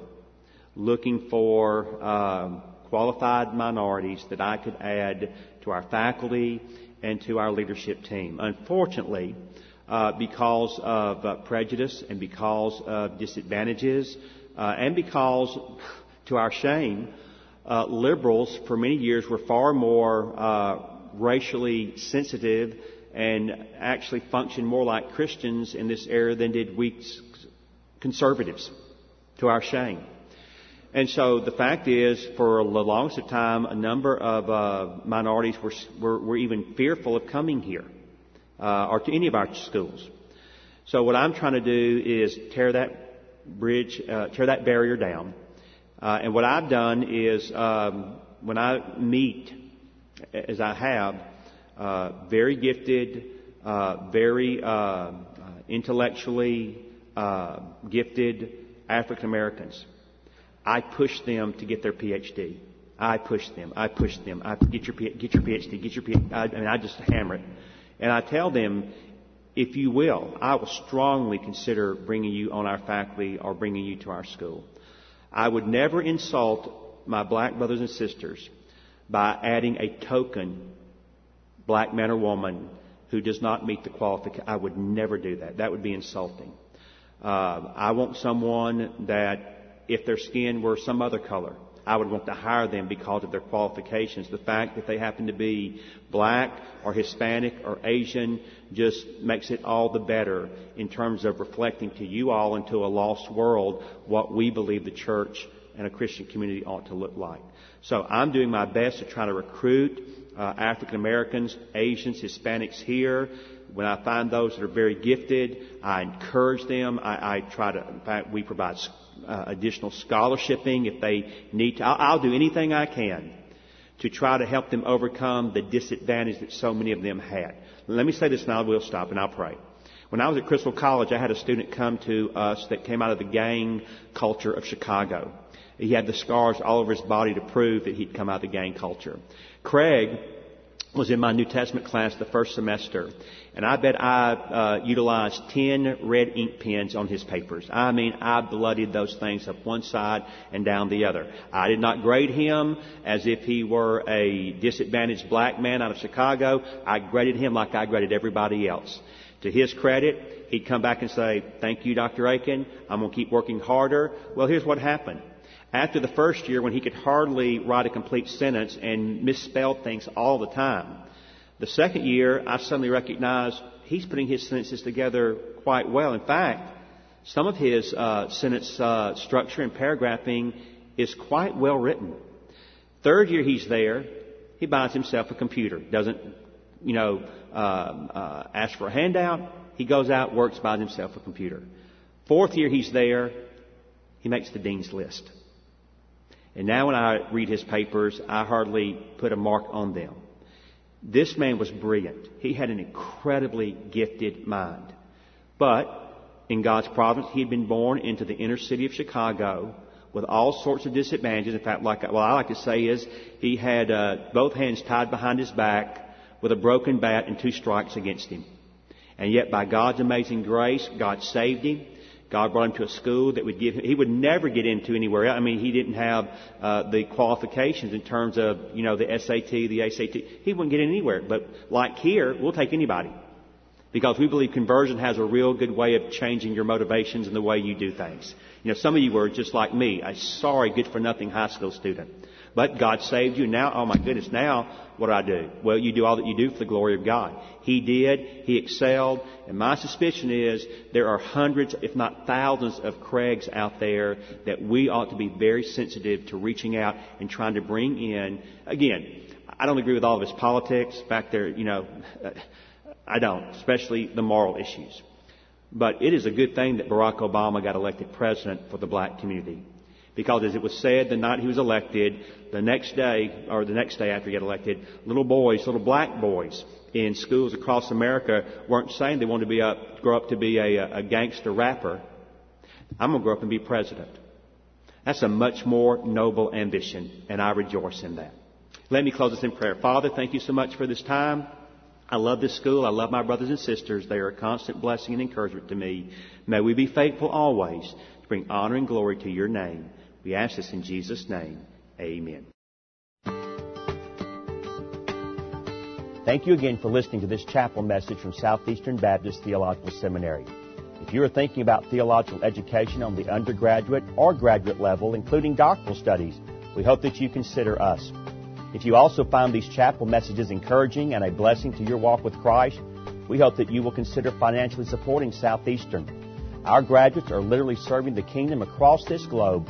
looking for um, qualified minorities that I could add to our faculty and to our leadership team. Unfortunately, uh, because of uh, prejudice and because of disadvantages uh, and because, to our shame, liberals for many years were far more racially sensitive and actually functioned more like Christians in this era than did we conservatives, to our shame. And so the fact is, for the longest time, a number of uh, minorities were, were, were, even fearful of coming here uh, or to any of our schools. So what I'm trying to do is tear that bridge, uh, tear that barrier down. Uh, and what I've done is, um, when I meet, as I have, very gifted, uh, very uh, intellectually gifted African Americans. I push them to get their PhD. I push them. I push them. I get your get your PhD. Get your PhD. I, I mean, I just hammer it, and I tell them, if you will, I will strongly consider bringing you on our faculty or bringing you to our school. I would never insult my black brothers and sisters by adding a token black man or woman who does not meet the qualification. I would never do that. That would be insulting. Uh, I want someone that, if their skin were some other color, I would want to hire them because of their qualifications. The fact that they happen to be black or Hispanic or Asian just makes it all the better in terms of reflecting to you all and to a lost world what we believe the church and a Christian community ought to look like. So I'm doing my best to try to recruit uh, African Americans, Asians, Hispanics here. When I find those that are very gifted, I encourage them. I, I try to, in fact, we provide uh, additional scholarshiping if they need to. I'll, I'll do anything I can to try to help them overcome the disadvantage that so many of them had. Let me say this and I will stop and I'll pray. When I was at Criswell College, I had a student come to us that came out of the gang culture of Chicago. He had the scars all over his body to prove that he'd come out of the gang culture. Craig was in my New Testament class the first semester, and I bet I uh, utilized ten red ink pens on his papers. I mean, I bloodied those things up one side and down the other. I did not grade him as if he were a disadvantaged black man out of Chicago. I graded him like I graded everybody else. To his credit, he'd come back and say, "Thank you, Dr. Akin. I'm going to keep working harder." Well, here's what happened. After the first year, when he could hardly write a complete sentence and misspelled things all the time, the second year, I suddenly recognized he's putting his sentences together quite well. In fact, some of his uh, sentence uh, structure and paragraphing is quite well written. Third year he's there, he buys himself a computer. Doesn't, you know, uh, uh ask for a handout. He goes out, works, buys himself a computer. Fourth year he's there, he makes the dean's list. And now when I read his papers, I hardly put a mark on them. This man was brilliant. He had an incredibly gifted mind. But in God's providence, he had been born into the inner city of Chicago with all sorts of disadvantages. In fact, like what I like to say is he had uh, both hands tied behind his back with a broken bat and two strikes against him. And yet, by God's amazing grace, God saved him. God brought him to a school that would give him, he would never get into anywhere else. I mean, he didn't have uh, the qualifications in terms of, you know, the SAT, the ACT. He wouldn't get in anywhere. But like here, we'll take anybody. Because we believe conversion has a real good way of changing your motivations and the way you do things. You know, some of you were just like me, a sorry, good for nothing high school student. But God saved you. Now, oh my goodness, now what do I do? Well, you do all that you do for the glory of God. He did. He excelled. And my suspicion is there are hundreds, if not thousands, of Craigs out there that we ought to be very sensitive to reaching out and trying to bring in. Again, I don't agree with all of his politics. Back there, you know, I don't, especially the moral issues. But it is a good thing that Barack Obama got elected president for the black community. Because as it was said the night he was elected, the next day, or the next day after he got elected, little boys, little black boys in schools across America weren't saying they wanted to be a, grow up to be a, a gangster rapper. I'm going to grow up and be president. That's a much more noble ambition, and I rejoice in that. Let me close this in prayer. Father, thank you so much for this time. I love this school. I love my brothers and sisters. They are a constant blessing and encouragement to me. May we be faithful always to bring honor and glory to your name. We ask this in Jesus' name. Amen. Thank you again for listening to this chapel message from Southeastern Baptist Theological Seminary. If you are thinking about theological education on the undergraduate or graduate level, including doctoral studies, we hope that you consider us. If you also find these chapel messages encouraging and a blessing to your walk with Christ, we hope that you will consider financially supporting Southeastern. Our graduates are literally serving the kingdom across this globe